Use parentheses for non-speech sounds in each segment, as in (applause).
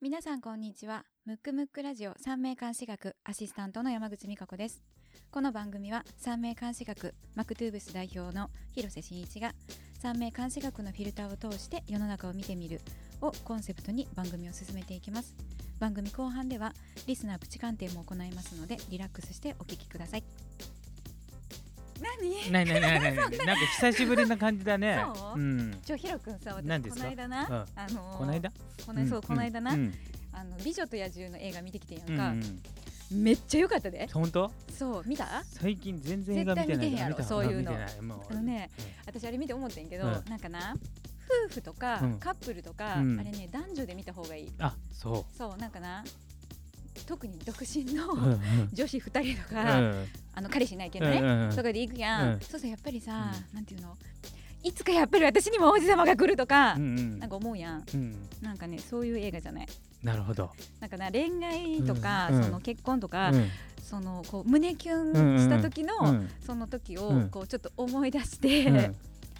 皆さんこんにちは。ムックムックラジオ三名監視学アシスタントの山口美香子です。この番組は三名監視学マクトゥーブス代表の広瀬真一が三名監視学のフィルターを通して世の中を見てみるをコンセプトに番組を進めていきます。番組後半ではリスナープチ鑑定も行いますのでリラックスしてお聞きください。何？ないないないないない。(laughs) な。んか久しぶりな感じだね。そう？うん。ちょヒロ君さ私こ何です？かの間な、うん。あのーこの間？このそう、んこの間な、うん。あの美女と野獣の映画見てきてんやんうんか、うん。めっちゃ良かったで。本当？そう見た？最近全然映画見てない。絶対見てへんやろ見たそういうの。見てない。もう。あのね私あれ見て思ってんけど、うん。なんかな夫婦とか、うん。カップルとか、うん。あれね男女で見た方がいい。あ、そそうなんかな特に独身の、う。うんうん。女子2人とうか、ん。あの彼氏いないけどね、うんうんとかで行くやん、うん。そうそうやっぱりさ、うなんていうの？いつかやっぱり私にも王子様が来るとか、うんうん。なんか思うやん。うん。なんかねそういう映画じゃない。なるほど。なんかな恋愛とか、うんその結婚とか、うん。そのこう胸キュンした時の、うんその時をうん。こうちょっと思い出して、うん。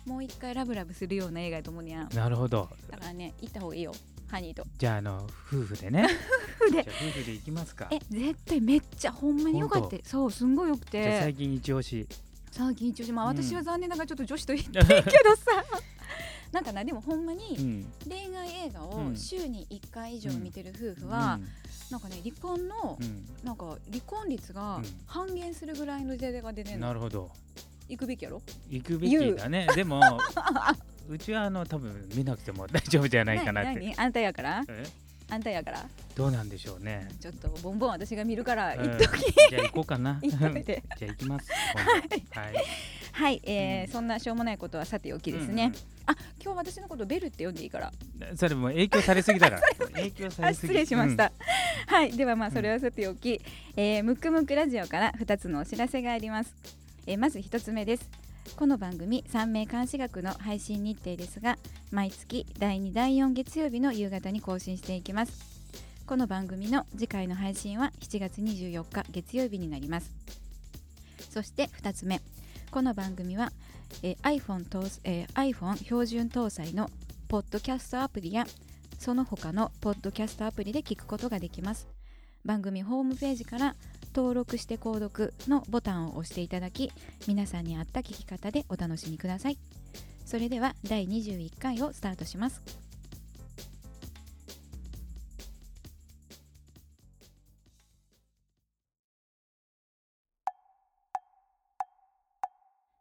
もう一回ラブラブするような映画やと思うにゃん。なるほど。だからね行った方がいいよ。ハニーと。じゃああの夫婦でね。(laughs) 夫婦で。じゃあ夫婦で行きますか。え絶対めっちゃほんまによかった。そうすんごいよくじゃあて最近一押し。最近一応まあうん。私は残念ながらちょっと女子と言ってんけどさ。(laughs) なんかなでもほんまうにん。恋愛映画をうん週に1回以上見てる夫婦は、なんかね離婚のうん。うんなんか離婚率がうん。半減するぐらいの時代が出てんの。なるほど。行くべきやろ？行くべきだね。でも (laughs) うちはあの多分見なくても大丈夫じゃないかなって。あんたやから。え？あんたやから。どうなんでしょうね。ちょっとボンボン私が見るからうん。行っとき、じゃあ行こうかな。(laughs) じゃあ行きます。はい。はい、えーうん。そんなしょうもないことはさておきですね、あ今日私のことベルって呼んでいいから。うん。それも影響されすぎだから。影響さあれすぎ。失礼しました、はい。ではまあうんそれはさておき、えームックムックラジオから2つのお知らせがあります、えーまず1つ目ですこの番組三名監視学の配信日程ですが毎月第2第4月曜日の夕方に更新していきます。この番組の次回の配信は7月24日月曜日になります。そして2つ目この番組は、えー iPhone, 搭えー iPhone 標準搭載のポッドキャストアプリやその他のポッドキャストアプリで聞くことができます。番組ホームページから登録して購読のボタンを押していただき皆さんに合った聞き方でお楽しみください。それでは第21回をスタートします。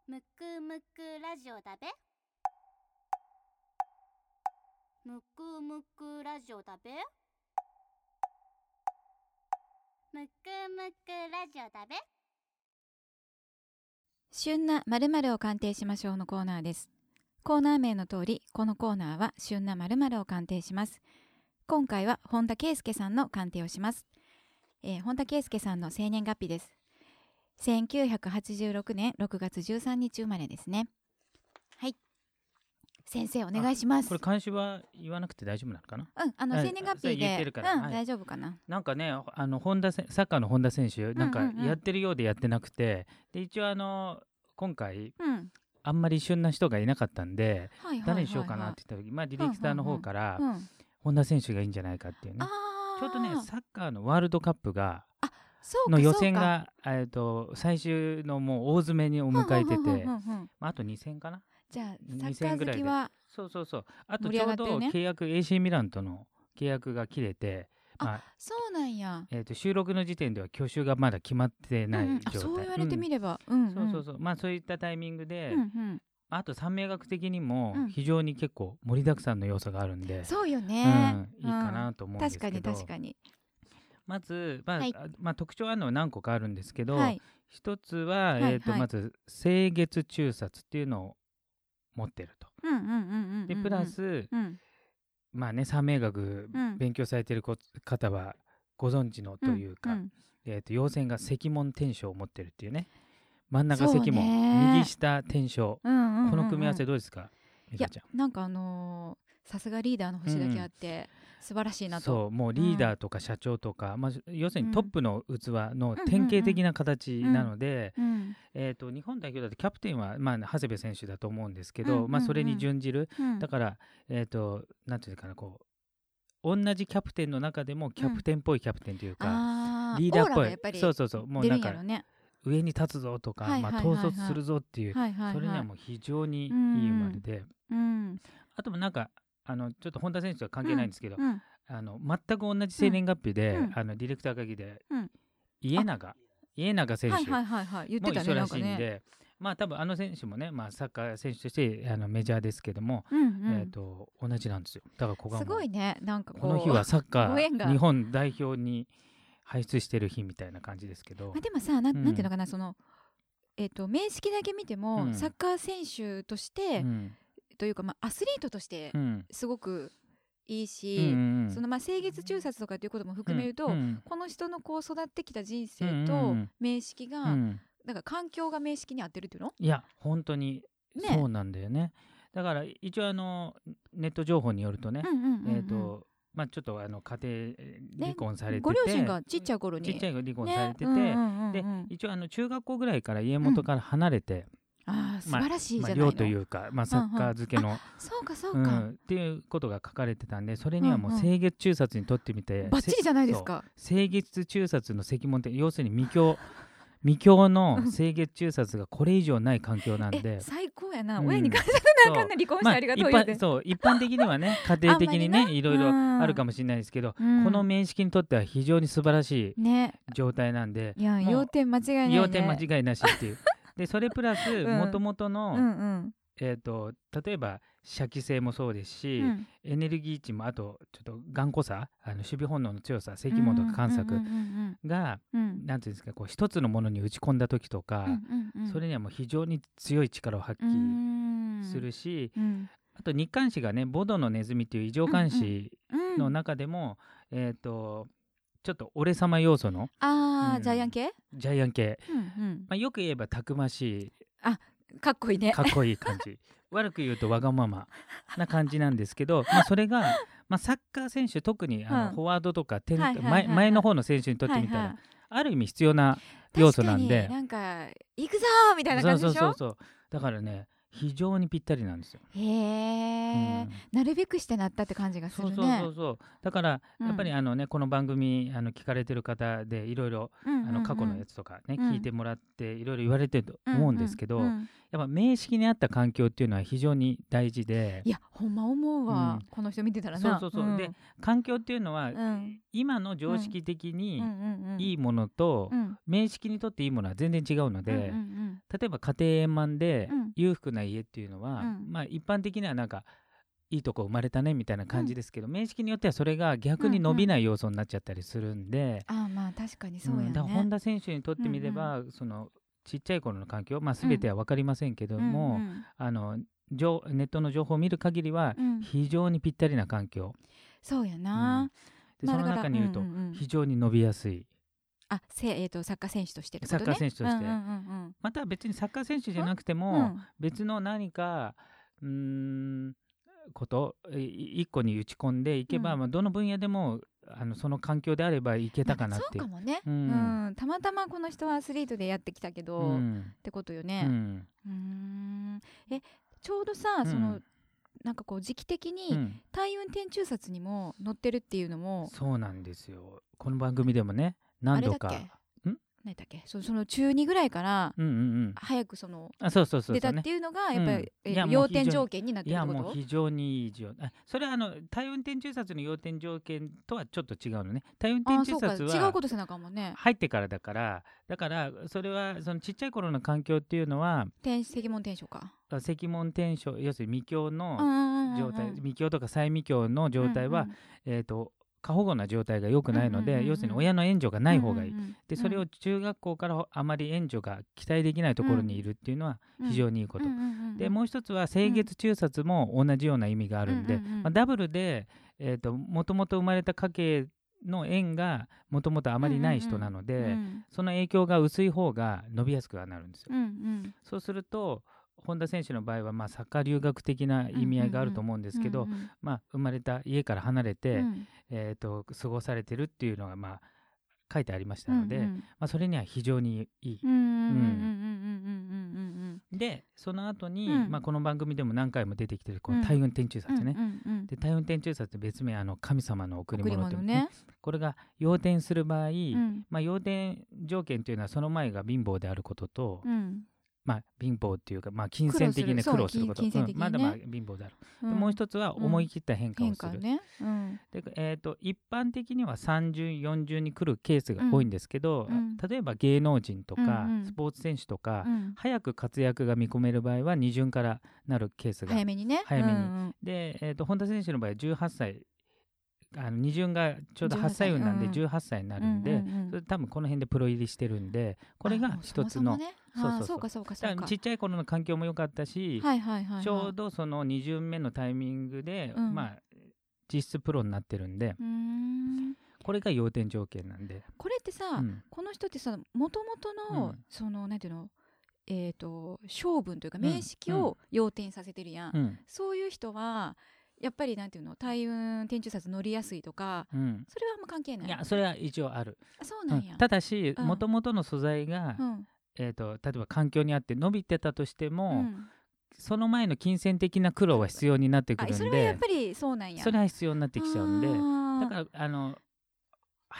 むくむくラジオだべ？むくむくラジオだべ？むくむくラジオだべ。旬な〇〇を鑑定しましょうのコーナーです。コーナー名の通りこのコーナーは旬な〇〇を鑑定します。今回は本田圭佑さんの鑑定をします、えー本田圭佑さんの生年月日です。1986年6月13日生まれですね。先生お願いします。これ監視は言わなくて大丈夫なのかな？うんあのはい生年月日で。言ってるから。うんはい。大丈夫かな？なんかね、あの本田せサッカーの本田選手、なんかやってるようでやってなくて、で一応あの今回うん。あんまり旬な人がいなかったんで、誰にしようかなって言った時、まあディレクターの方からうん。本田選手がいいんじゃないかっていうね。ちょうどねサッカーのワールドカップがの予選がえっと最終のもう大詰めにを迎えててまああと2戦かな？じゃあ2000サッカー好きはそうそうそう。あとちょうど契約 AC ミランとの契約が切れて、あまあそうなんや。えー、と収録の時点では去就がまだ決まってない状態、あそう言われてみれれば、うん。うん、そうそうそう。まあそういったタイミングで、うん。うん、あと三名学的にもうん。非常に結構盛りだくさんの要素があるんで、そうようんね、いいかなと思うんです確かにけど、確かに。まず、まあまあ、特徴あるのは何個かあるんですけど、はい。一つは、はいえーとはいまず清月中殺っていうのを持ってると。でプラス、うん。まあね三名学うん。勉強されてるこ方はご存知のというか、えー、と陽線が石門天章を持ってるっていうね。真ん中石門、ね。右下天章、この組み合わせどうですか？美いやなんかあのーさすがリーダーの星だけあって、素晴らしいなと。そうもうリーダーとか社長とか、まあ、要するうんにトップの器のうん典型的な形なので、うんえー、と日本代表だとキャプテンは、まあ、長谷部選手だと思うんですけど、うんうんうん。まあ、それに準じる。うん。だから、えー、となんていうかなこう同じキャプテンの中でもキャプテンっぽいキャプテンというか、リーダーっぽい。オラがやっぱりそうそうそうもう出なんか上に立つぞとか、まあ、統率するぞっていう、それにはもう非常にいいうん生まれで、うん。あともなんかあのちょっと本田選手とは関係ないんですけど、うん。あの全く同じ生年月日で、うん。あのディレクター会議で、うん。家長家長選手はいはいはいはい。言ってたも一緒らねなんかね。しいんで、まあ多分あの選手もね、まあ、サッカー選手としてあのメジャーですけども、うんうん。えー、と同じなんですよ。だからここはも。うすごいね。なんかこの日はサッカー日本代表に輩出してる日みたいな感じですけど。まあ、でもさななんていうのかなそのえっ、と面識だけ見ても、うん。サッカー選手として、うんというかまあアスリートとしてうん。すごくいいうんし、うん。そのまあ清潔中殺とかっていうことも含めると、うんうんこの人のこう育ってきた人生とん面識が、うん。だから環境が面識に合ってるっていうの？いや本当にね。そうなんだよね。だから一応あのネット情報によるとね、えっ、とまあちょっとあの家庭離婚されてて、ご両親がちっちゃい頃に。ちっちゃい頃離婚ねされてて、うんうんうんうん。で一応あの中学校ぐらいから家元から離れて、ああ素まあ晴らしいじまあ、ゃないの、寮というか、まあ、サッカー漬けの、そうかそうか、うんっていうことが書かれてたんでそれにはもう清潔中殺にとってみて、バッチリじゃないですか。せ清潔中殺の責問って要するに未教 (laughs) 未教の清潔中殺がこれ以上ない環境なんえで。最高やな、うん。親に感謝せなあかんな離婚してまあありがとう一言うて、般そう一般的にはね (laughs) 家庭的にねねいろいろうん。あるかもしれないですけど、うん。この面識にとっては非常に素晴らしいね。状態なんでいや要点間違いないね。要点間違いなしっていう。でそれプラスうん。もともとの、うんうん。えー、と例えば射撃性もそうですし、うん。エネルギー値もあとちょっと頑固さあの守備本能の強さ赤門とか観察うんうんが、うんうん。なんていうんですかこう一つのものに打ち込んだ時とか、うんうんうんそれにはもう非常に強い力を発う揮ん。するし、うん。あと日刊誌がねボドのネズミっていう異常監視うんの中でも、えっ、とちょっと俺様要素のあー、うん。ジャイアン系、ジャイアン系、うんうん。まあ、よく言えばたくましいかっこいいね。かっこいい感じ。(laughs) 悪く言うとわがままな感じなんですけど、まあ、それが、まあ、サッカー選手特にあの、うん。フォワードとか点、は前前の方の選手にとってみたら、はいはい。ある意味必要な要素なんで。なんか行くぞーみたいな感じでしょ？そうそうそう。だからね非常にぴったりなんですよ。へえ、うん。なるべくしてなったって感じがするね。そうそうそうそう。だからうん。やっぱりあのね、この番組あの聞かれてる方でいろいろあの過去のやつつとかね、うん聞いてもらっていろいろ言われてると思うんですけど、やっぱ名式に合った環境っていうのは非常に大事で。いやほんま思うわ、うん。この人見てたらな。そうそうそう、で環境っていうのは、うん。今の常識的にいいいものと、うん。名式にとっていいものは全然違うので、うんうん例えば家庭円満でうん。裕福な家っていうのは、うん。まあ一般的にはなんかいいとこ生まれたねみたいな感じですけど、名式によってはそれが逆に伸びない要素になっちゃったりするんで、ああまあ確かにそうやね、うん。だ本田選手にとってみれば、そのちっちゃい頃の環境、まあ、全ては分かりませんけども、うんうん。あの情ネットの情報を見る限りはうん。非常にぴったりな環境、そうやな、でそのまあだから中にいるとうんうんうん。非常に伸びやすい、あせえー、とサッカー選手としてってことね。サッカー選手として。うんうんうんまた別にサッカー選手じゃなくてうん。も、別の何かうーんことい一個に打ち込んでいけば、うん。まあ、どの分野でもあのその環境であればいけたかなって。そうかもね、ううん。んたまたまこの人はアスリートでやってきたけど、っうん。てことようね。ん。うーん。えちょうどさ、うん。そのなんかこう時期的うにん。大運転中殺にも載ってるっていうのも、そうなんですよ。この番組でもねあ何度かれだっけ？ん何だっけ？そその中2ぐらいからうんうんうん。早くその出たっていうのがやっぱり、要点条件になっていやること？もう非常にいい条あそれはあの大運転中殺の要点条件とはちょっと違うのね。大運あ転そうか。違う中殺はことせなあかんもんね。入ってからだからだからそれはそのちっちゃい頃の環境っていうのは天石門天書か。赤門天書要するに未教の状状態、未教とか再未教の状態は、えー、と過保護な状態が良くないので、うんうんうんうん。要するに親の援助がない方がいい、うんうんうんでそれを中学校からあまり援助が期待できないところにいるっていうのは非常にいいこと、うんうんうんうんでもう一つは清潔中殺も同じような意味があるんで、うんうんうんまあ、ダブルで、えー、ともともと生まれた家系の縁がもともとあまりない人なので、うん。その影響が薄い方が伸びやすくはなるんですよ。うんうん。そうすると本田選手の場合はまあサッカー留学的な意味合いがあると思うんですけど、まあ、生まれた家から離れて、うん。えー、と過ごされてるっていうのがまあ書いてありましたので、うんうん。まあ、それには非常にいい。うんうんうんうんうんうんうんでその後に、うん。まあ、この番組でも何回も出てきてるこうん。の大運天中うん札ね、で大運天中札って別名あの神様の贈り物って物ね。これが要点する場合、うん。まあ、要点条件というのはその前が貧乏であることと、うんまあ、貧乏っていうか、まあ、金銭的に苦労すること。ね。うんまだまあ貧乏である、うん。でもう一つは思い切った変化をする、ね。うん。でえー、と一般的には3040に来るケースが多いんですけど、うん。例えば芸能人とか、スポーツ選手とか、うん。早く活躍が見込める場合は二巡からなるケースが早めにね。早めに。で、えー、と本田選手の場合は18歳あの二巡がちょうど8 18歳。運なんでうん。18歳になるんで、それ多分この辺でプロ入りしてるんでこれが一つのそうそうかそうかそうか。ちっちゃい頃の環境も良かったし、ちょうどその2巡目のタイミングで、うん。まあ実質プロになってるんでこれが要点条件なんで、これってさ、うん。この人ってさもともとの、うん。そのなんていうの？えっ、と性分というかうん。名式を要点させてるやん。そういう人はやっぱりなんていうの？大運天中札乗りやすいとかうん。それはあんま関係ない。いやそれは一応ある、あそうなんや、うん。ただしうん。もともとの素材が、うん。えー、と例えば環境にあって伸びてたとしてうも、ん。その前の金銭的な苦労は必要になってくあるんそれはやっでぱりそうなんや。それは必要になってきちゃうんでだらからあの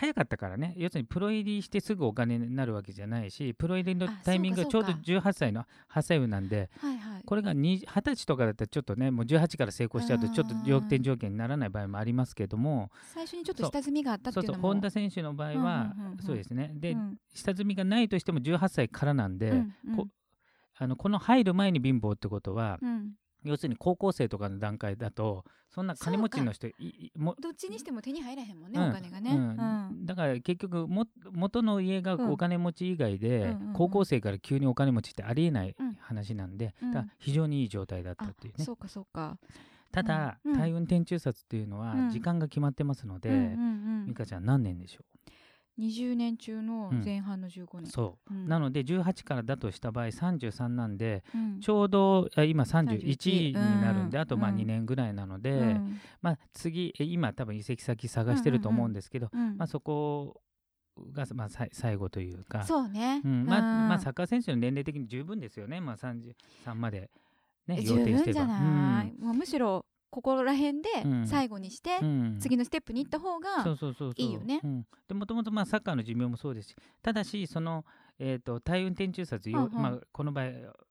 早かったからね。要するにプロ入りしてすぐお金になるわけじゃないしプロ入りのあタイミングがちょうどそうか。18歳の8歳運なんではいはい。これが20 20歳とかだったらちょっとねもう18から成功しちゃうとちょっとあー要点条件にならない場合もありますけども。最初にちょっと下積みがあったってそそういううのも本田選手の場合はうんうんうんうん。そうですね。でうん。下積みがないとしても18歳からなんでうんうん。こあのこの入る前に貧乏ってことはうん要するに高校生とかの段階だとそんな金持ちの人もどっちにしても手に入らへんもんね、うん。お金がね、うん。うん。だから結局も元の家がうん。お金持ち以外で、高校生から急にお金持ちってありえないうん。話なんで、うん。だ非常にいい状態だったあっていうね。そうかそうか。ただ、うん。運天中札っていうのはうん。時間が決まってますので、美香ちゃん何年でしょ20年中のうん。前半の15う、年、そう、うん。なので18からだとした場合33なんでうん。ちょうどあ今31 31になるんで、うんあとまあうん。2年ぐらいなので、うん。まあ、次え今多分移籍先探してると思うんですけど、うんまあ、そこが、まあ、最後というか。そうね、うん。まあまあ、うんサッカー選手の年齢的に十分ですよね、まあ、33まで、ね、え予定してれば十分じゃない、もうむしろここら辺でうん。最後にして、うん。うん次のステップに行った方がいいよね。うん。でもともとまあサッカーの寿命もそうですしただしその、えー、と大運転中札、ようんうん。まあ、この場合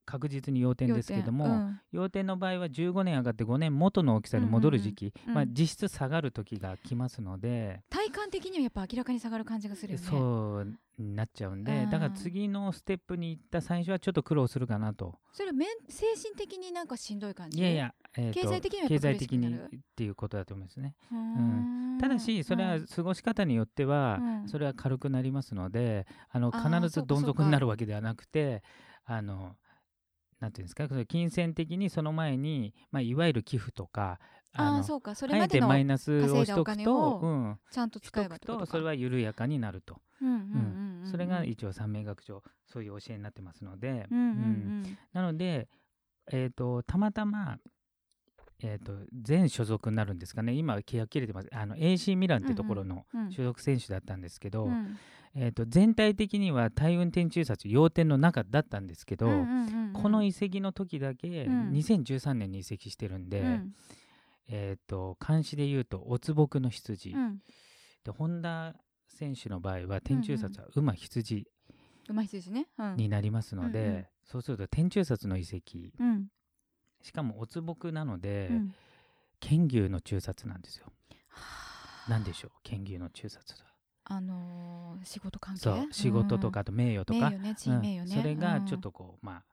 確実に要点ですけども、うん。要点の場合は15年上がって5年元の大きさに戻る時期、うんまあ、実質下がる時が来ますので、体感的にはやっぱ明らかに下がる感じがするよね。そうになっちゃうんで、うん。だから次のステップに行った最初はちょっと苦労するかなと。それは精神的になんかしんどい感じ？いやいや、えーと経済的に経済的にっていうことだと思いますね。うーん。ただし、それは過ごし方によっては、うん。それは軽くなりますので、あの必ずどん底になるわけではなくて、あのなんていうんですか、金銭的にその前に、まあ、いわゆる寄付とか、のああそうか。それあえてまでのマイナスをしとくとを、うん、ちゃんとし使えばとか。それは緩やかになると。それが一応三名学長、そういう教えになってますので、うんうんううんん。なので、えー、とたまたま、えー、と全所属になるんですかね、今、契約切れてます、あの AC ミランってところのうん。所属選手だったんですけど、うん。えー、と全体的には大運転中札要点の中だったんですけど、うんうんうんうん。この移籍の時だけうん。2013年に移籍してるんで、うん。えー、と監視でいうとおつぼくの羊、うん。で本田選手の場合は天中札は馬羊になりますので、うんうん。そうすると天中札の移籍うんしかもおつぼくなので、うん。剣牛の中札なんですよ。はあ。なんでしょう？剣牛の中札は。あのー仕事関係？そう。仕事とかあと名誉とか、名誉ね。ねうん。それがちょっうんとこう、まあ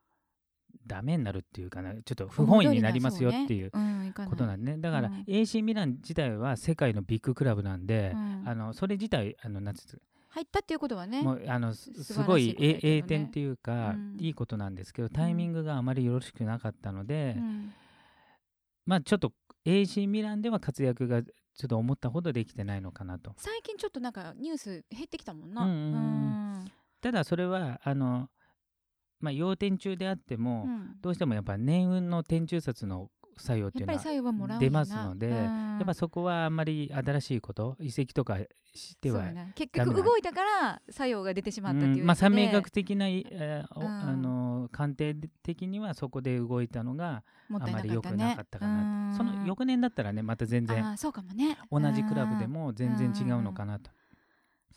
ダメになるっていうかな。ちょっと不本意になりますよっていうことなんでね。だから、うん。AC ミラン自体は世界のビッグクラブなんで、うん。あのそれ自体あのなんつう入ったっていうことはねもうあのすごい栄点っていうか、うん。いいことなんですけどタイミングがあまりよろしくなかったので、うん。まあちょっと AC ミランでは活躍がちょっと思ったほどできてないのかなと。最近ちょっとなんかニュース減ってきたもんな。うんうんうんただそれはあの、まあ、要点中であっても、うん。どうしてもやっぱ年運の天中札の作用っていうのはやっぱり作用はもらうん出ますので、うん。やっぱそこはあんまり新しいこと遺跡とかしては結局動いたから作用が出てしまったっていううんまあ、三名学学的な、えーあの鑑定的にはそこで動いたのがあまり良くなかったかなと、その翌年だったらねまた全然そうかもね。同じクラブでも全然違うのかなと、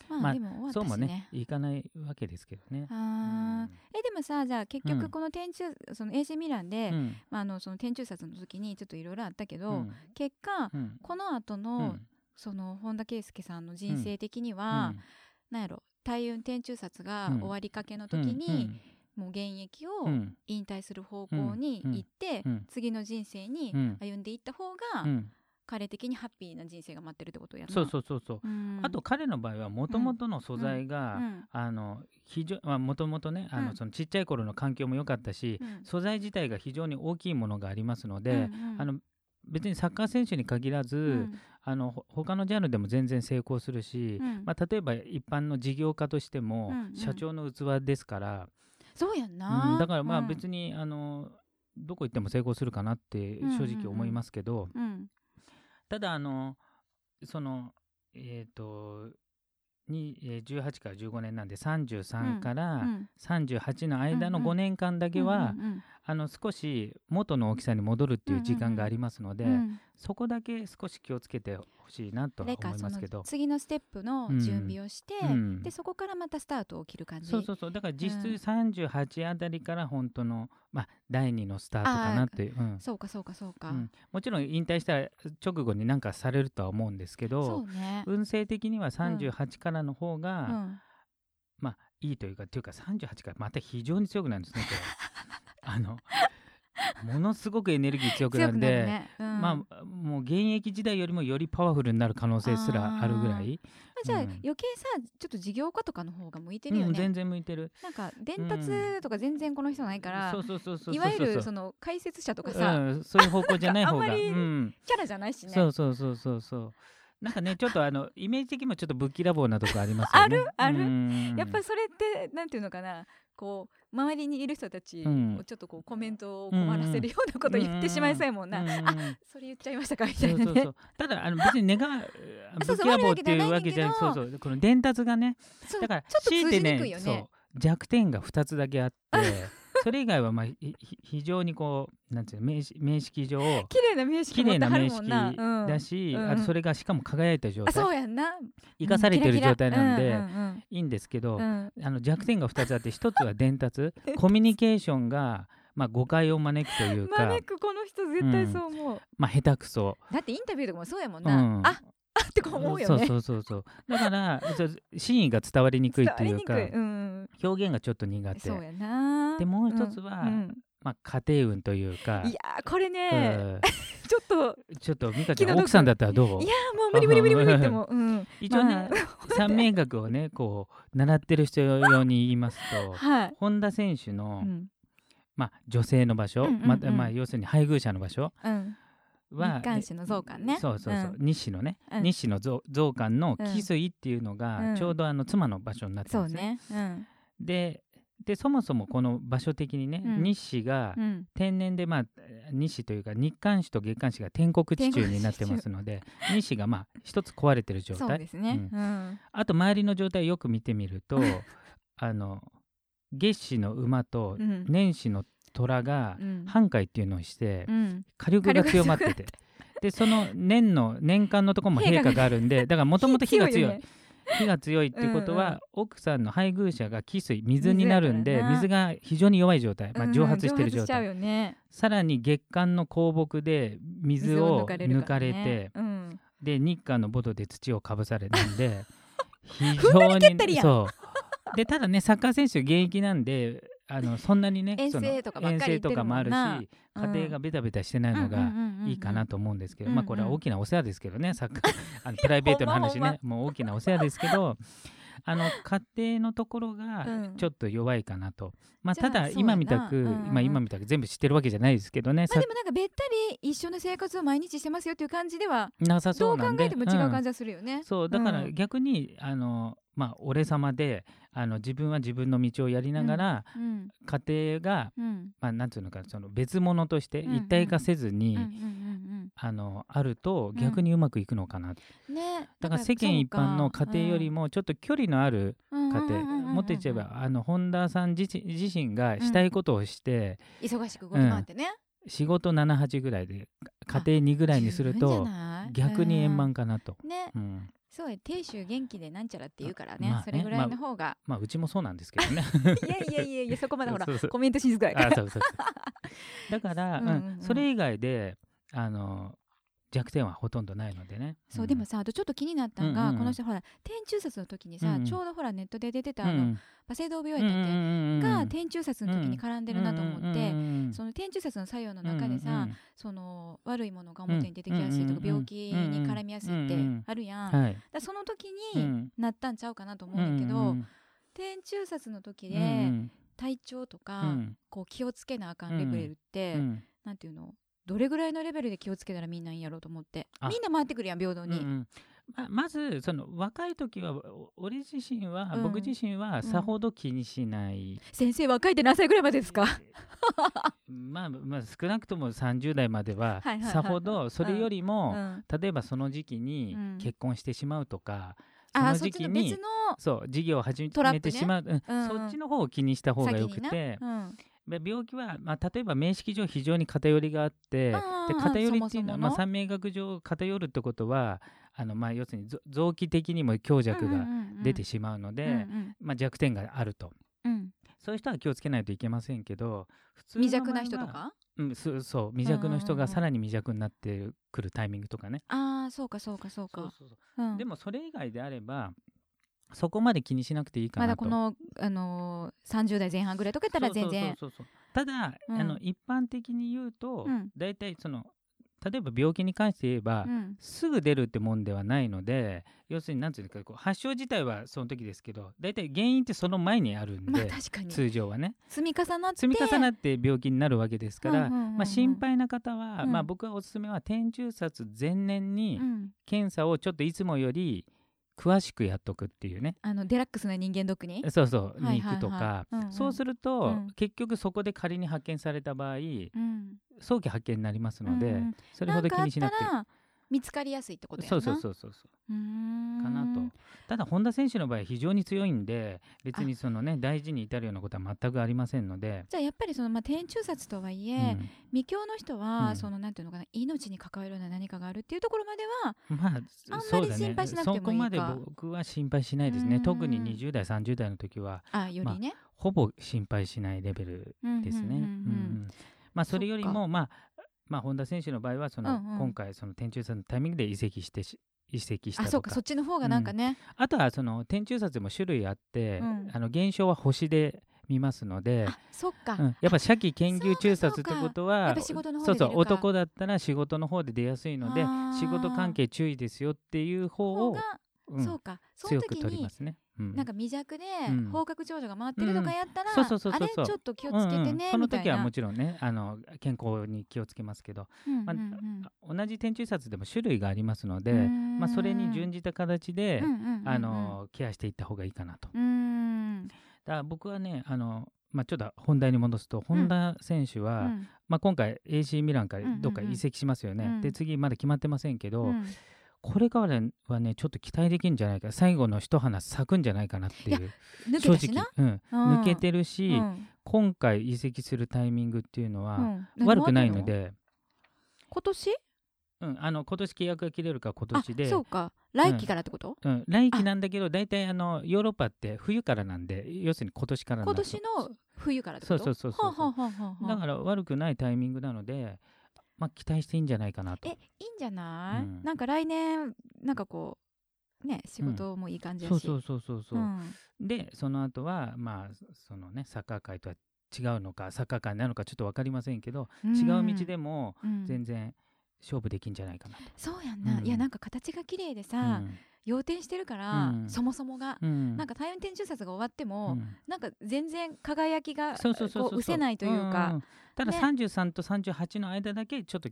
まあ、まあでも終わったしねそうもねいかないわけですけどね。あー。えでもさじゃあ結うん。局この天中、その AC ミランで、うん。まあ、あのその天中殺の時にちょっといろいろあったけど、うん。結果うん。この後の、うん。その本田圭佑さんの人生的には、なんやろ大運天中殺がうん。終わりかけの時に、もう現役をうん。うん引退する方向に行って、うん。次の人生にうん。歩んでいった方が、うん彼的にハッピーな人生が待ってるってことやな。そうそうそうそう、うん。あと彼の場合はもともとの素材が、うん。あの非常まあもともとねあの、うんそのちっちゃい頃の環境も良かったし、うん。素材自体が非常に大きいものがありますので、うんうん。あの別にサッカー選手に限らず、うん。あのほ他のジャンルでも全然成功するし、うん。まあ、例えば一般の事業家としても、うんうん。社長の器ですから、そうやんうな、ん。だからまあうん。別に、あのどこ行っても成功するかなって正直思いますけど、うんただあのそのえっ、とにえー18から15年なんで33からうん。38の間のうんうん。5年間だけは、あの少し元の大きさに戻るっていう時間がありますので、うんうんそこだけ少し気をつけてほしいなとは思いますけど。次のステップの準備をして、うん。でそこからまたスタートを切る感じ。そうそうそう。だから実質うん。38あたりから本当の、まあ、第2のスタートかなっていう、うん。そうかそうかそうか、うん。もちろん引退した直後に何かされるとは思うんですけそどうね、運勢的には38からの方うが、ん、まあいいというかっていうか38からまた非常に強くなるんですね (laughs) あのものすごくエネルギー強くなんで、ね、うん。まあもう現役時代よりもよりパワフルになる可能性すらあるぐらい、あじゃあ、うん。余計さちょっと事業家とかの方が向いてるよね、うん、全然向いてる。なんか伝達とか全然この人ないから、いわゆるその解説者とかさ、うん、そういう方向じゃない方が、あんまりうん、キャラじゃないしね。そうそうそうそうそうなんかねちょっとあの (laughs) イメージ的にもちょっとぶっきらぼうなとこありますよね。あるある。うん。やっぱそれってなんていうのかなこう周りにいる人たちうん。をちょっとこうコメントを困らせるようなこと言ってしまいそうやもんな、うん。あそれ言っちゃいましたかみたいなね。そうそうただあの別に願うぶっきらぼうっていうわけじゃない。そうそう。この伝達がねだからちょっと通じ強いてにくいよね。そう。弱点が2つだけあって (laughs) それ以外はまあ非常にこうなんていうの名式名式上綺麗な名式綺麗な名式もんな、うんだし、うん。あとそれがしかも輝いた状あ態そうやんな。生かされてる状態なんで、うんうんいいんですけど、うん。うんあの弱点が2つあって1つは伝達。(laughs) コミュニケーションが、まあ、誤解を招くというか、(laughs) 招くこの人絶対そう思う、まあ、下手くそ、だってインタビューとかもそうやもんうな、ん、ああって思うよね。そうそうそうそう。だからそう真意が伝わりにくいっていうかうん、表現がちょっと苦手。そうやな。でもう一つはうんまあ、家庭運というか。いやーこれうね、ん。(laughs) ちょっとちょっと美香ちゃん奥さんだったらどう？いやーもう無理無理無理無理ってもう、うん、(laughs) 一応ね、(laughs) まあ三名学をねこう習ってる人用に言いますとはい、本田選手の、うん。まあ、女性の場所、うんうんうん。またまあ、要するに配偶者の場所うん、は日韓種の増刊ね。そうそうそう、う日誌のね、うん。日誌の増増刊のうん翡翠っていうのが、うん。ちょうどあの妻の場所になってるんですね。ねうん。ででそもそもこの場所的にね、うん。日誌がうん。天然でまあ日誌というか日韓種と月韓種が天国地中になってますので日誌がまあ一つ壊れてる状態。ですね、うん。あと周りの状態をよく見てみると (laughs) あの月氏の馬とうん。年始の虎がうん。半壊っていうのをしてうん。火力が強まって火てでその年の年間のところも陛下があるんでだからもともと火が強い火が強いってことは、うんうん。奥さんの配偶者が汽水水になるんで水が。非常に弱い状態、まあ、うん蒸発してる状蒸発しちゃう態、よね。さらに月間の香木で水を抜かれてうん。で日韓のボトで土をかぶされるんで (laughs) 非常にそう。でただねサッカー選手現役なんであのそんなにね遠征とかばっかりとかもあるし行ってるもん。な家庭がベタベタしてないのがいいかなと思うんですけど、まあこれは大きなお世話ですけどね、サッカーあのプライベートの話ね。もう大きなお世話ですけどあの家庭のところがうん。ちょっと弱いかなと、まあじゃあただ今みたく、うんうんうん。まあ今みたく全部知ってるわけじゃないですけどね、さまあでもなんかべったり一緒の生活を毎日してますよっていう感じではなさそどううなんで。考えても違う感じ、じはするよね。ん。そうだからうん。逆に、あのまあ俺様であの自分は自分の道をやりながら、うん。家庭が、うん。まあ、なんていうのかその別物として一体化せずに、あのあると逆にうまくいくのかな、うん。ね。だから世間一般の家庭よりもちょっと距離のある家家庭、もっと言っちゃえばあの本田さん自身自身がしたいことをして、忙しく動き回ってね、仕事78ぐらいで家庭2ぐらいにすると逆に円満かなと、うん。ね。うんそうや亭主元気でなんちゃらって言うからね,、まあねそれぐらいの方が、まあうちもそうなんですけどね。(laughs) いやいやいやいやそこまでほらコメントしづらいから。だから、(laughs) うんうんうん。うんそれ以外であの弱点はほとんどないのでね。そう、でもさあとちょっと気になったのが、うんうんうん。この人ほら天中殺の時にさ、うんうん。ちょうどほらネットで出てたうんあの、バセドウ病院だっけ、がが天中殺の時に絡んでるなと思って、そのの天中殺の作用の中でさ、その悪いものが表に出てきやすいとか、うんうんうん病気に絡みやすいってうんうんあるやん、はいらその時にうん。なったんちゃうかなと思うんだけど、うんうん天中殺の時うんで体調とか、うん。こう気をつけなあかんレベルって、うん。なんていうの？どれぐらいのレベルで気をつけたらみんないいんやろうと思って。あ。みんな回ってくるやん平等に、うんうん。ままずその若い時はお俺自身は、うん。僕自身はさほど気にしない、先生若いって何歳ぐらいまでですか？(laughs) まあ、まあ少なくとも30代まではさほどそれよりも、うん。例えばその時期にうん。結婚してしまうとか、そあの時期にそう事業を始めてしまう、うん。うん。うんそっちの方を気にした方がよく先てうん。まあ病気は、まあ、例えば名式上非常に偏りがあってで偏りっていうのは三名学上偏るってことはあの、まあ、要するにぞ臓器的にも強弱が出てしまうので、弱点があると。うん。うんそういう人は気をつけないといけませんけど普通の未弱な人とか？うん、そうそう未弱の人がさらに未弱になってくるタイミングとかね、ああそうかそうかそうか。そうそうそう。うん。でもそれ以外であればそこまで気にしなくていいかなと。まだこの、あのー、30代前半ぐらいとかやったら全然そうそうそうそう。ただ、うん。あの一般的に言うと、うん。大体その例えば病気に関して言えば、うん。すぐ出るってもんではないので要するに何ていうかこう発症自体はその時ですけど大体原因ってその前にあるんで、まあ通常はね。積み重なって。積み重なって病気になるわけですから、うんうんうんうん。まあ、心配な方は、うん。まあ、僕はおすすめは天中殺前年にうん。検査をちょっといつもより詳しくやっとくっていうね。あのデラックスな人間ドックに？そうそうに行くとか、うんうん。そうすると、うん。結局そこで仮に発見された場合うん。早期発見になりますので、うんうん。それほど気にしなくて見つかりやすいってことやな。そうそうそうそうそう。うーん。かなと。ただ本田選手の場合非常に強いんで別にそのね大事に至るようなことは全くありませんので、じゃあやっぱりそのまあ天中殺とはいえ、うん。未教の人は、うん。そのなんていうのかな命に関わるような何かがあるっていうところまではまああんまり心配しなくてもいいか。そこまで僕は心配しないですうん。ね特に20代30代の時はあよりね、ほぼ心配しないレベルですね。まあ、それよりも、まあ、まあ、本田選手の場合はその、うんうん。今回、その天中殺のタイミングで移籍してし移籍したあとか。そうかそっちの方がなんかね、あとはその天中殺でも種類あって、うん。あの現象は星で見ますので、あそっか、うん。やっぱ射器研究中殺ってことはそうそう男だったら仕事の方で出やすいので仕事関係注意ですよっていう方をうん。そうか。その時にね。うん。なんか未弱でうん。方角長女が回ってるとかやったら、あれちょっと気をつけてね、うんうん。その時はもちろんねあの健康に気をつけますけど、まあ同じ天中殺でも種類がありますので、まあ、それに準じた形で、あのケアしていった方がいいかなと。だから僕はねあの、まあ、ちょっと本題に戻すと、本田選手は、うん。まあ、今回 AC ミランからどっか移籍しますよね、うん。で次まだ決まってませんけど、うんこれからはねちょっと期待できるんじゃないか。最後の一花咲くんじゃないかなっていう。抜けたしな、うん、うん。抜けてるし、うん。今回移籍するタイミングっていうのは、うん。悪くないので、今年？うん、あの今年契約が切れるから今あ年で。そうか。来期からってこと、うん、来季なんだけど大体あのヨーロッパって冬からなんで。要するに今年から今年の冬からってこと？そうそうそうそうだから悪くないタイミングなので、まあ、期待していいんじゃないかなと。えいいんじゃない、うん。なんか来年なんかこうね仕事もいい感じだし、そうそうそうそうそう、ん。でその後はまあそのねサッカー界とは違うのかサッカー界なのかちょっと分かりませんけど、違う道でもうん。全然勝負できんじゃないかなと。そうやんな、うん。いやなんか形が綺麗でうさ、ん。要点してるから、うん。そもそもが、うん。なんか太陽天中殺が終わってうも、ん。なんか全然輝きがそう失せないというか、んんただね。33と38の間だけちょっと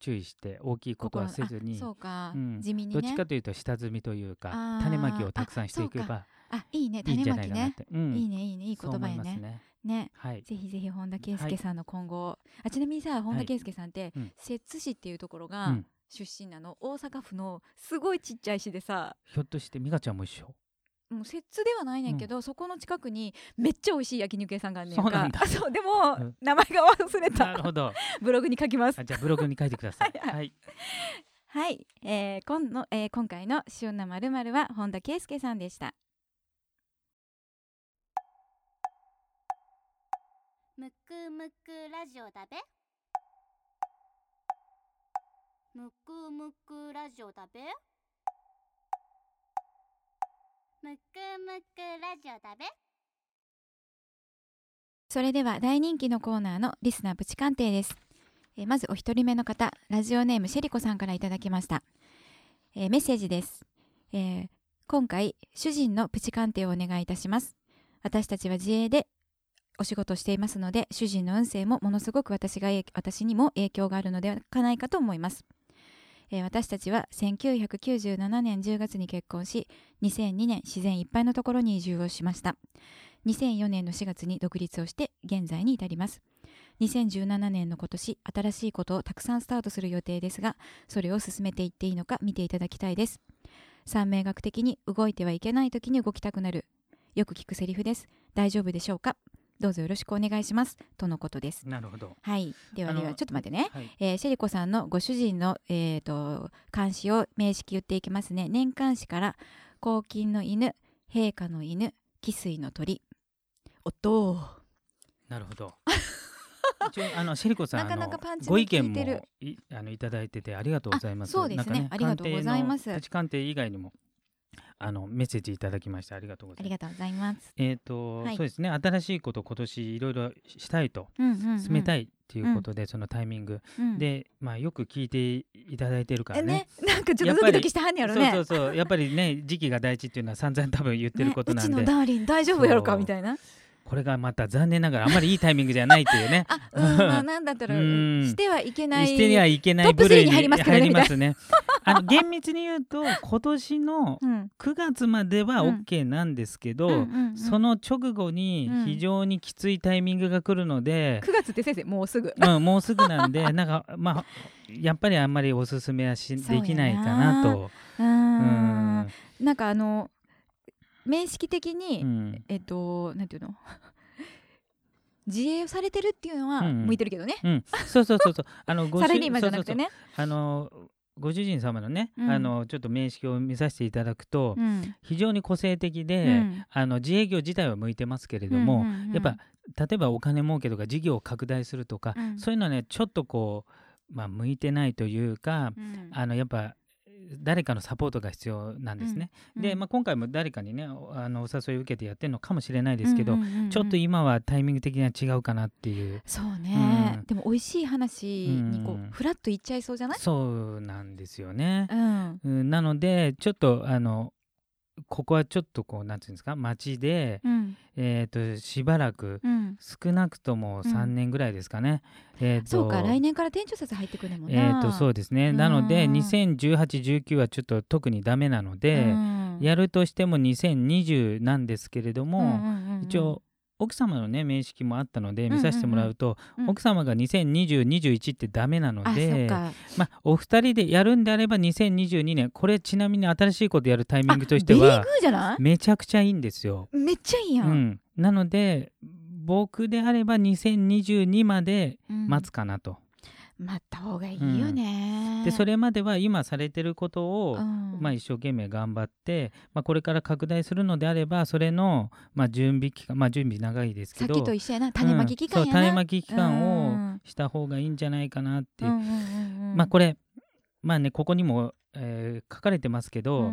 注意して大きいことはせずに。あそうか、うん。地味にね。どっちかというと下積みというか種まきをたくさんしていけばあいいね。種まきじゃないかなっね。て、うん。いいねいいね。いい言葉やね。ね。ね。はい。ぜひぜひ本田圭佑さんの今後、あちなみにさ本田圭佑さんって、うん。摂津市っていうところうがん。出身なの、大阪府のすごいちっちゃい市でさ。ひょっとして美香ちゃんも一緒？もう摂津ではないねんけど、そこの近くにめっちゃ美味しい焼肉屋さんがあんねんか。そうなんだ。あそうでも、うん。名前が忘れた。なるほど。ブログに書きます。あじゃあブログに書いてください。はいはい。はい、えー今の、えー今回の旬なまるまるは本田圭佑さんでした。むくむくラジオだべ。むくむくラジオだべむくむくラジオだべ。それでは大人気のコーナーのリスナープチ鑑定です、えーまずお一人目の方ラジオネームシェリコさんからいただきました、えーメッセージです、えー今回主人のプチ鑑定をお願いいたします。私たちは自営でお仕事していますので主人の運勢もものすごく私が私にも影響があるのではないかと思います、えー私たちは1997年10月に結婚し2002年自然いっぱいのところに移住をしました。2004年の4月に独立をして現在に至ります。2017年の今年新しいことをたくさんスタートする予定ですがそれを進めていっていいのか見ていただきたいです。三名学的に動いてはいけない時に動きたくなる。よく聞くセリフです。大丈夫でしょうか？どうぞよろしくお願いします。とのことです。なるほど。はい。ではではちょっと待ってね。はい。えーシェリコさんのご主人の、えー、と監視を名式言っていきますね。年間誌から黄金の犬陛下の犬汽水の鳥。おっとなるほど。(laughs) 一応あのシェリコさんなかなかパンチのご意見も効いあのいただいててありがとうございます。あそうですね。なんかありがとうございます。鑑定以外にもあのメッセージいただきましてありがとうございますありがとうございます。えっ、と、はいそうですね新しいこと今年いろいろしたいとうんうん、うん。進めたい。いっていうことで、そのタイミングうん、で、まあよく聞いていただいてるからねえね、なんかちょっとドキドキしてはんねやろね。そうそうそうやっぱりね時期が大事っていうのは散々多分言ってることなんで、ね、うちのダーリン大丈夫やろかみたいな。これがまた残念ながらあんまりいいタイミングじゃないっていうねあ、うん、まあなんだったらうんしてはいけない。してはいけないトップ部類3に入りますからね入りますね。あの厳密に言うと (laughs) 今年のうん。9月まではうん OK なんですけど、うんうんうんその直後に非常にきついタイミングが来るので、9月って先生もうすぐ。うん、もうすぐなんで (laughs) なんかまあやっぱりあんまりおすすめはしできないかなと。うんん。なんかあの面識的に、うんえっとなんていうの？(laughs) 自営をされてるっていうのはうん向いてるけどね。うん、そうそうそうそうあのご主サラリーマンじゃなくてそうそうね。そうあのご主人様のね、うん。あのちょっと面識を見させていただくと、うん。非常に個性的で、うん。あの自営業自体は向いてますけれども、うんうんうん。やっぱ例えばお金儲けとか事業を拡大するとか、うん。そういうのはねちょっとこう、まあ、向いてないというか、うん。あのやっぱ誰かのサポートが必要なんですね。で、うん。まあ、今回も誰かにねおあのお誘いを受けてやってるのかもしれないですけど、うんうんうん。うんちょっと今はタイミング的には違うかなっていう。そうね、うん。でも美味しい話にこう、うん。フラッといっちゃいそうじゃない？そうなんですよね。うん。うん、なのでちょっとあのここはちょっとこうなんていうんですか？街で、うん。えー、としばらくうん。少なくとも3年ぐらいですかね。えーとそうか来年から店長札入ってくるもんな。えー、とそうですね。うん。なので201819はちょっと特にダメなので、うん。やるとしても2020なんですけれども、うんうんうんうん。一応奥様のね名式もあったので見させてもらうと、うん。奥様が202021ってダメなので、か。まあ、お二人でやるんであれば2022年これちなみに新しいことやるタイミングとしてはグーじゃない？めちゃくちゃいいんですよ。めっちゃいいや、うん。ん、なので僕であれば2022までうん。待つかなと。待った方がいいよね、でそれまでは今されてることを、うん。まあ、一生懸命頑張って、まあ、これから拡大するのであればそれの、まあ、準備期間まあ準備長いですさっけどきと一緒やな。種まき期間やな、うん。そう種まき期間うん。をした方がいいんじゃないかなっていう、うんうんうんうん。まあこれまあねここにも、えー書かれてますけど、うんうんう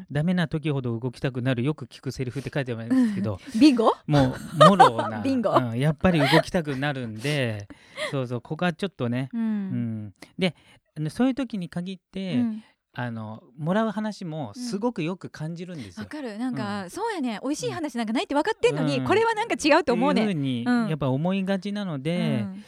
ん。ダメな時ほど動きたくなるよく聞くセリフって書いてあるんですけど (laughs) ビンゴ？もうもろな (laughs) ビンゴ？うんやっぱり動きたくなるんで (laughs) そうそうここはちょっとね、ううん。ん、でそういう時に限って、うん。あのもらう話もすごくよく感じるんですよ。わかる。なんか、うそうやね。美味しい話なんかないって分かってんのに、うん。これはなんか違うと思うね。いうふうにうん。やっぱ思いがちなので、うん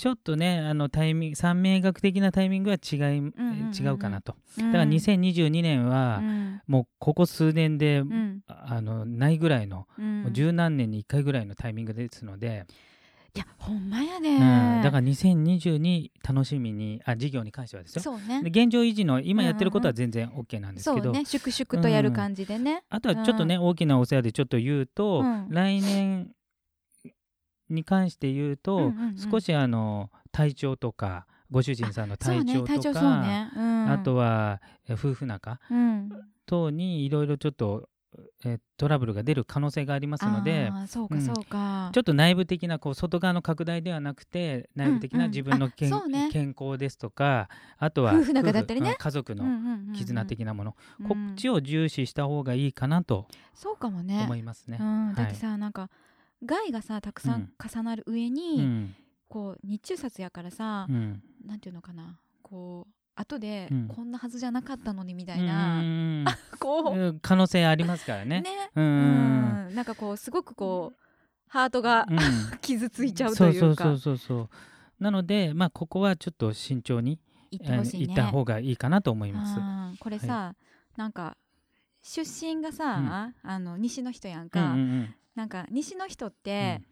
ちょっとねあのタイミング三名学的なタイミングは違い、んうんうん違うかなと。だだから2022年は、うん。もうここ数年で、うん。あのないぐらいの、十何年に1回ぐらいのタイミングですので、いやほんまやうん。ね、だから2022楽しみにあ事業に関してはですよ。そうね。で現状維持の今やってることは全然 OK なんですけど、そうね。粛々とやる感じでね、あとはちょっとね、大きなお世話でちょっと言うと、うん。来年に関して言うと、うんうんうん。少しあの体調とかご主人さんの体調とか、ねね、うん、あとはえ夫婦仲うん。等にいろいろちょっとえトラブルが出る可能性がありますのでそうかうん。そうか、ちょっと内部的なこう外側の拡大ではなくて内部的うんうなん。自分の健,、あそうね。健康ですとかあとは夫婦仲だったりね。夫婦うん家族のうんうんうんうん絆的なもの、うん。こっちを重視した方がいいかなとそうかもね。思いますね。うん、だってさ、なんか害がさたくさん重なる上に、うん。こう日中殺やからさ、うん。なんていうのかなこう後で、うん。こんなはずじゃなかったのにみたういな、ん (laughs) こう、うん可能性ありますからね。ね。ううんん。なんかこうすごくこうハートがうん。(laughs) 傷ついちゃうとそういうか。そうそうそうそうなのでまあここはちょっと慎重にいね。行った方がいいかなと思います。うん。これさ、なんか出身がさ、あの西の人やんか、うんうんなんか西の人っうてん、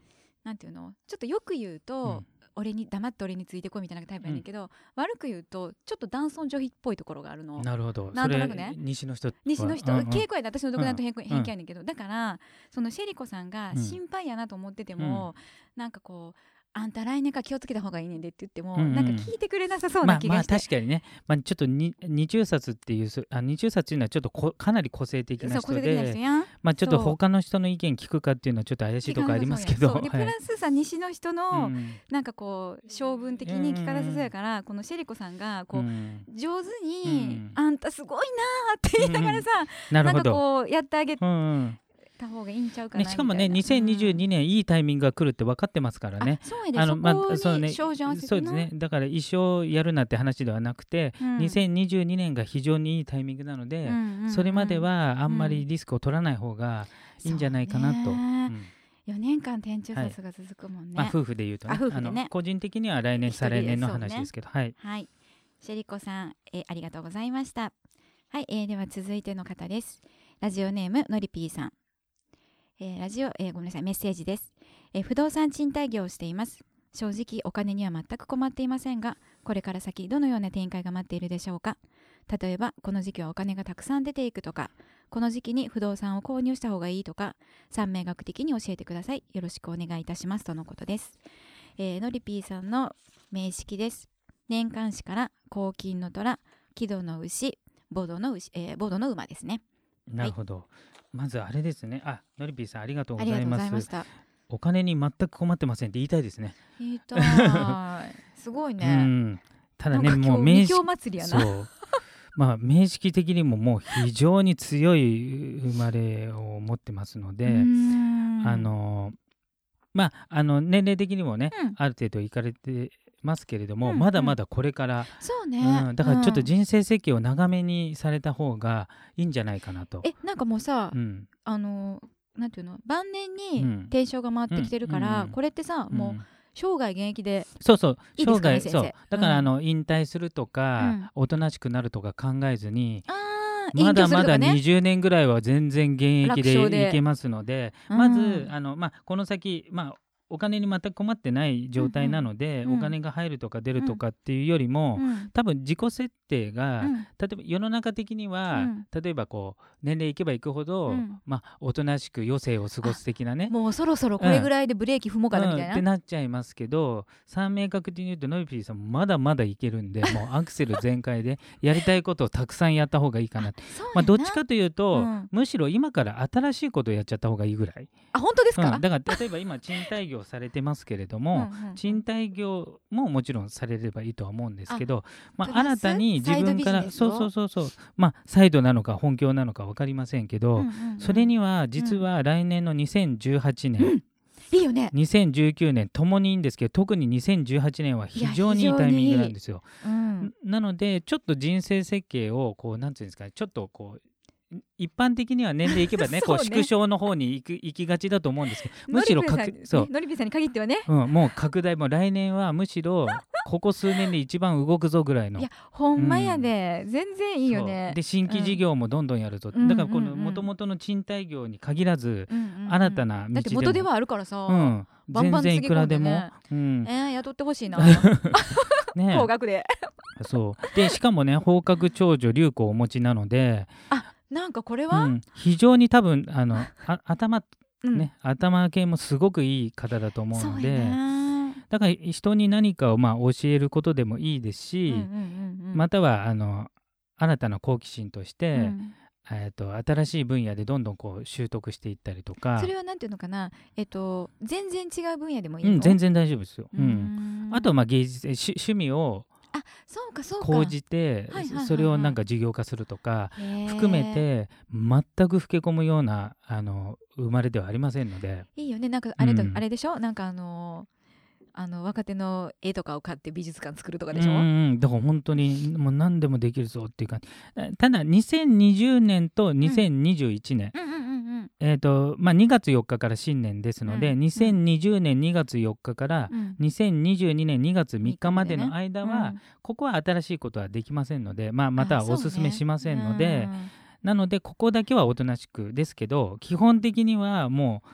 なんていうの？ちょっとよく言うと、うん。俺に黙って俺についてこいみたいなタイプやねんけど、悪く言うとちょっと男尊女卑っぽいところがあるの。なるほど。なんとなくね。西の人は。西の人、うんうん稽古やで私の独断と偏見,、やねんけど。だからそのシェリコさんがうん。心配やなと思ってても、なんかこうあんた来年から気をつけた方がいいねんでって言っても、うんうん。なんか聞いてくれなさそうまあまあな気がして、確かにね、まあ、ちょっとに二中札っていうそあ二中札っていうのはちょっとこかなり個性的な人で、まあ、ちょっと他の人の意見聞くかっていうのはちょっと怪しいとこありますけど。そうでプラスさ西の人の、うん。なんかこう性分的に聞かなさそうやから、このシェリコさんがこう、うん。上手に、うん。あんたすごいなーって言いながらさ、なん。かなるほど。こうやってあげうんうんた方がいいんちゃうかなね、しかもねみたいな2022年いいタイミングが来るって分かってますからうんね。うやであのまあそうねそうですね。だから一生やるなって話ではなくて、うん。2022年が非常にいいタイミングなので、うんうんうん。それまではあんまりリスクを取らない方がいいんじゃないかなと。そうね。うん。4年間天中殺が続くもんね、まあ、夫婦で言うとね。ね。の個人的には来年再来年の話ですけど、はい。はい。シェリコさん、えーありがとうございました。はい、えーでは続いての方です。ラジオネームのりぴーさん、えーラジオ、えーごめんなさいメッセージです、えー不動産賃貸業をしています。正直お金には全く困っていませんがこれから先どのような展開が待っているでしょうか。例えばこの時期はお金がたくさん出ていくとかこの時期に不動産を購入した方がいいとか三名学的に教えてください。よろしくお願いいたしますとのことです、えーのりぴーさんの名式です。年間誌から黄金の虎木戸の牛ボドの牛、えーボドの馬ですね。なるほど、まずあれですね。あのりぴーさんありがとうごございますお金に全く困ってませんって言いたいですね。言いたい。(laughs) すごいうね、ん。ただねもう名式二強祭りやな。そう。まあ名式的にももう非常に強い生まれを持ってますので、あのまああの年齢的にもね、うん。ある程度いかれてますけれども、うんまだまだこれから、そうね、うん、だからちょっとうん。人生設計を長めにされた方がいいんじゃないかなと。えなんかもうさ、うん。あのなんていうの？晩年うん。に提唱が回ってきてるから、うんこれってさ、もうん。う生涯現役でそうそう。生生涯そう。だから、うん。あの引退するとか、おとなしくなるとか考えずに、まだまだ隠居するとかね。20年ぐらいは全然現役でで。いけますのでうん。まずあの、まあ、この先、まあ、お金に全く困ってない状態なので、うん。うん。お金が入るとか出るとかっていうよりも、うん。多分自己設定が、うん。例えば世の中的には、うん。例えばこう年齢いけばいくほど、うん。まあ、おとなしく余生を過ごす的なね。もうそろそろこれぐらいでブレーキ踏もうかなみたいな、うん。ってなっちゃいますけど三名確的に言うとノイピーさんもまだまだいけるんで (laughs) もうアクセル全開でやりたいことをたくさんやった方がいいかなまあ、どっちかというと、うん。むしろ今から新しいことをやっちゃった方がいいぐらい、あ本当ですか、うん。だから例えば今賃貸業されてますけれども、うんうんうん。賃貸業ももちろんされればいいとは思うんですけど、まあ、新たに自分からそうそうそう。そうまあサイドなのか本業なのか分かりませんけど、うんうんうん。それには実は来年の2018年、いいよね、2019年ともにいいんですけど特に2018年は非常にいいタイミングなんですよ。うん、なのでちょっと人生設計をこうなんていうんですかねちょっとこう一般的には年齢いけばね (laughs) こう縮小の方に行く行きがちだと思うんですけどむ (laughs) むししろかろさんそう、のりぴさんに限ってはね。うん、もう拡大も来年はむしろここ数年で一番動くぞぐらいの。いやほんまやで、全然いいよね。で新規事業もどんどんやるぞ、うん。だからこのうんうんうん。もともとの賃貸業に限らず、うんうんうん新たな道でも。だって元ではあるからさ、うん、バンバン全然いくらでも、ね。うん。えー、雇ってほしいな。ね。(laughs) 高額で。そう。でしかもね放課後長女流子をお持ちなので、なんかこれは、うん、非常に多分あのあ (laughs) 頭うん。ね、頭系もすごくいい方だと思うのでなだから人に何かをまあ教えることでもいいですし、うんうんうんうん。またはあの新たな好奇心として、うん。えー、と新しい分野でどんどんこう習得していったりとか。それはなんていうのかな？えっと全然違う分野でもいいの、うん、全然大丈夫ですよ。ううんん。あとはまあ芸術趣趣味をそうかそうか。講じてそれをなんか事業化するとか含めて全く老け込むようなあの生まれではありませんので。いいよね。なんかあれだ、うん。あれでしょ？なんかあのーあの若手の絵とかを買って美術館作るとかでうしょ、んうんだから本当にもう何でもできるぞっていうかただ2020年と2021年、うんうんうんうん。えーとまあ、2月4日から新年ですので、うん2020年2月4日からうん。2022年2月3日までの間は、うん。ここは新しいことはできませんので、まあ、またはおすすめしませんので、なのでここだけはおとなしくですけど基本的にはもう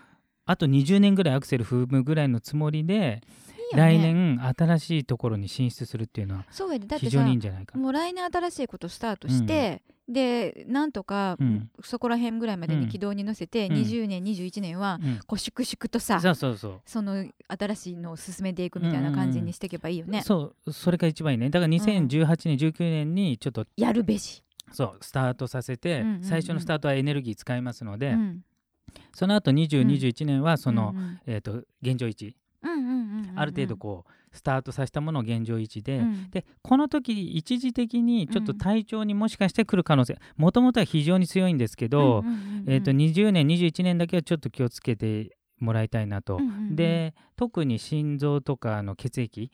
あと20年ぐらいアクセル踏むぐらいのつもりで、ね。来年新しいところに進出するっていうのはそうやで。だって非常にいいさんじゃないかな。もう来年新しいことスタートして、でなんとか、うん。そこら辺ぐらいまでうんに軌道に乗せて、うん。20年21年はうん。こう粛々とさ、そうそうそう。その新しいのを進めていくみたいな感じにしていけばいいよね、そうそれが一番いいね。だから2018年、19年にちょっとやるべし、そうスタートさせて、うんうんうん。最初のスタートはエネルギー使いますので、うん。その後20、うん21年はその、うんうん。えー、と現状維持、ある程度こうスタートさせたものを現状維持で、うん。でこの時一時的にちょっと体調にもしかして来る可能性もともとは非常に強いんですけど、えー、と20年21年だけはちょっと気をつけてもらいたいなと。で特に心臓とかの血液、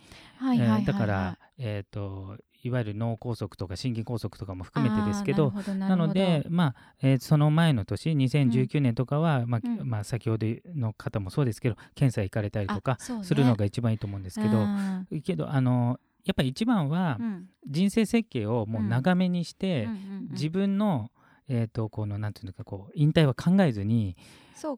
だから、えー、といわゆる脳梗塞とか心筋梗塞とかも含めてですけどなので、まあえーその前の年2019年とかは、まあうん。まあ、先ほどの方もそうですけど検査行かれたりとかするのが一番いいと思うんですけど、うんけどあのやっぱり一番はうん。人生設計をもう長めにして、うんうんうん。自分の、えー、とこのなんていうのかこう引退は考えずに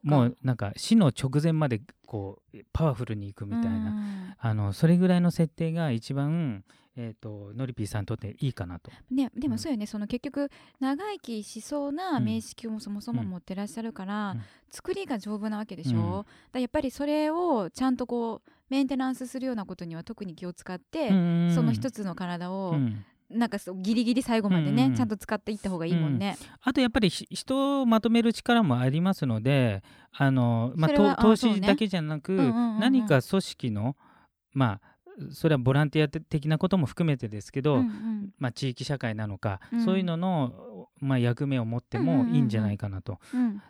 もうなんか死の直前までこうパワフルにいくみたいな、な、あのそれぐらいの設定が一番、えー、とノリピーさんにとっていいかなと。ね、でうん。もそうよね、その結局長生きしそうなうん名式をそもそもうん持ってらっしゃるから、うん。作りが丈夫なわけでしょ、うん。だやっぱりそれをちゃんとこうメンテナンスするようなことには特に気を使って、その一つ、つの体を、うん。なんかギリギリ最後までね、うんちゃんと使っていった方がいいもんね。あとやっぱりひ人をまとめる力もありますのであの、まあ、投資だけじゃなく、うんうんうんうん。何か組織のまあそれはボランティア的なことも含めてですけど、うんうん。まあ、地域社会なのか、うん。そういうのの、まあ、役目を持ってもいいんじゃないかなと。うん。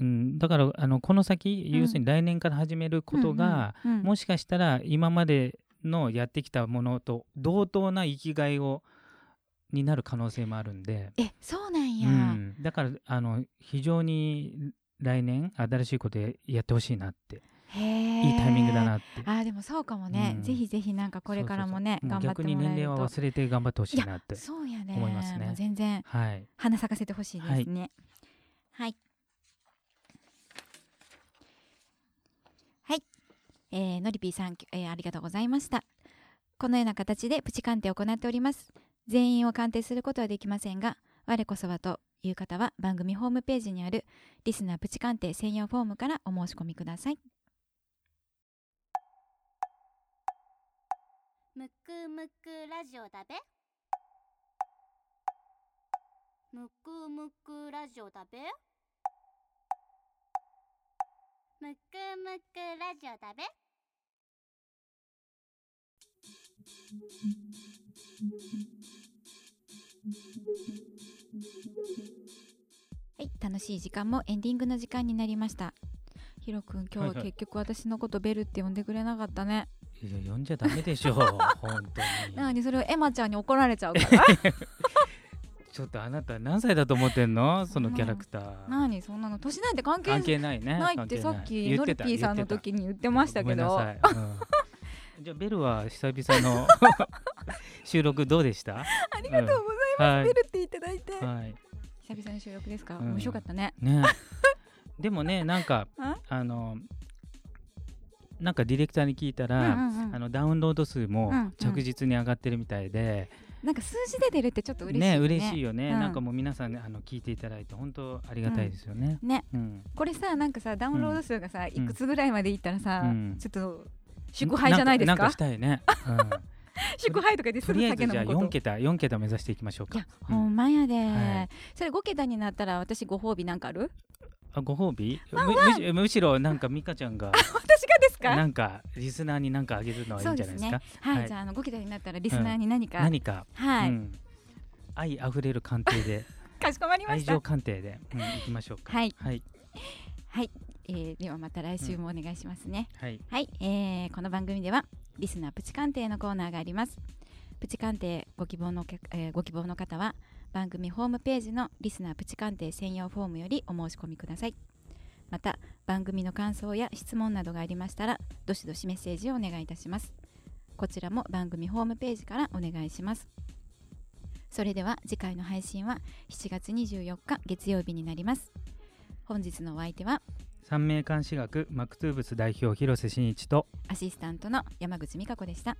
うん、だからあのこの先、うん要するに来年から始めることが、もしかしたら今までのやってきたものと同等な生きがいをになる可能性もあるんで、えそうなんや、うん、だからあの非常に来年新しいことやってほしいなっていいタイミングだなって。あーでもそうかもね、うん。ぜひぜひなんかこれからもね頑張ってもらえると。逆に年齢は忘れて頑張ってほしいなってそうやね。思いますね。全然はい。花咲かせてほしいですね。はい。はい、えーのりぴーさん、えーありがとうございました。このような形でプチ鑑定を行っております。全員を鑑定することはできませんが我こそはという方は番組ホームページにあるリスナープチ鑑定専用フォームからお申し込みくださいむくむくラジオだべ。むくむくラジオだべ。むくむくラジオだべ。はい楽しい時間もエンディングの時間になりました。ヒロくん今日は結局私のことベルって呼んでくれなかったね、いや呼んじゃダメでしょう。(laughs) 本当に。なのにそれをエマちゃんに怒られちゃうから？(laughs) ちょっとあなた何歳だと思ってんの？そのキャラクター。何そんなの？年なんて関係関係ないね。ないってさっきノリピーさんの時にに言ってましたけど。うん。(laughs) じゃあベルは久々の収録どうでした？ありがとうございます、はい。ベルっていただいて、はい。久々の収録ですか、うん。面白かったね。ね。でもねなんかあ？あのなんかディレクターに聞いたら、うんうんうん。あのダウンロード数もうんうん。着実に上がってるみたいで、なんか数字で出るってちょっと嬉しいねよね。嬉しいよね、うん。なんかもう皆さん、ね、あの聞いていただいて本当ありがたいですよね。ね。うん。これさなんかさダウンロード数がさ、いくつぐらいまでいったらさ、うん。ちょっと祝杯じゃないですか？んなんかしたいね。うん。(laughs) 祝杯とか言ってすと。ぐりあえずじゃあ酒飲むこと4桁4桁目指していきましょうか。いや、。うん。ほんまやで、はい。それ5桁になったら私ご褒美なんかある？あご褒美？むむしむしろなんか美香ちゃんが私がですか？なんかリスナーになんかあげるのはいいんじゃないですか？はい、はい。じゃああの5桁になったらリスナーに何か、何か、はい、うん。愛あふれる鑑定で。(laughs) かしこまりま愛した。情鑑定で、うん、いきましょうか。はい。はい。はい、えー、ではまた来週もお願いしますね、はい。はい、えーこの番組ではリスナープチ鑑定のコーナーがあります。プチ鑑定ご希望のけ、えーご希望の方は番組ホームページのリスナープチ鑑定専用フォームよりお申し込みください。また番組の感想や質問などがありましたらどしどしメッセージをお願いいたします。こちらも番組ホームページからお願いします。それでは次回の配信は7月24日月曜日になります。本日のお相手は三名監視学マクトゥーブス代表広瀬真一とアシスタントの山口美香子でした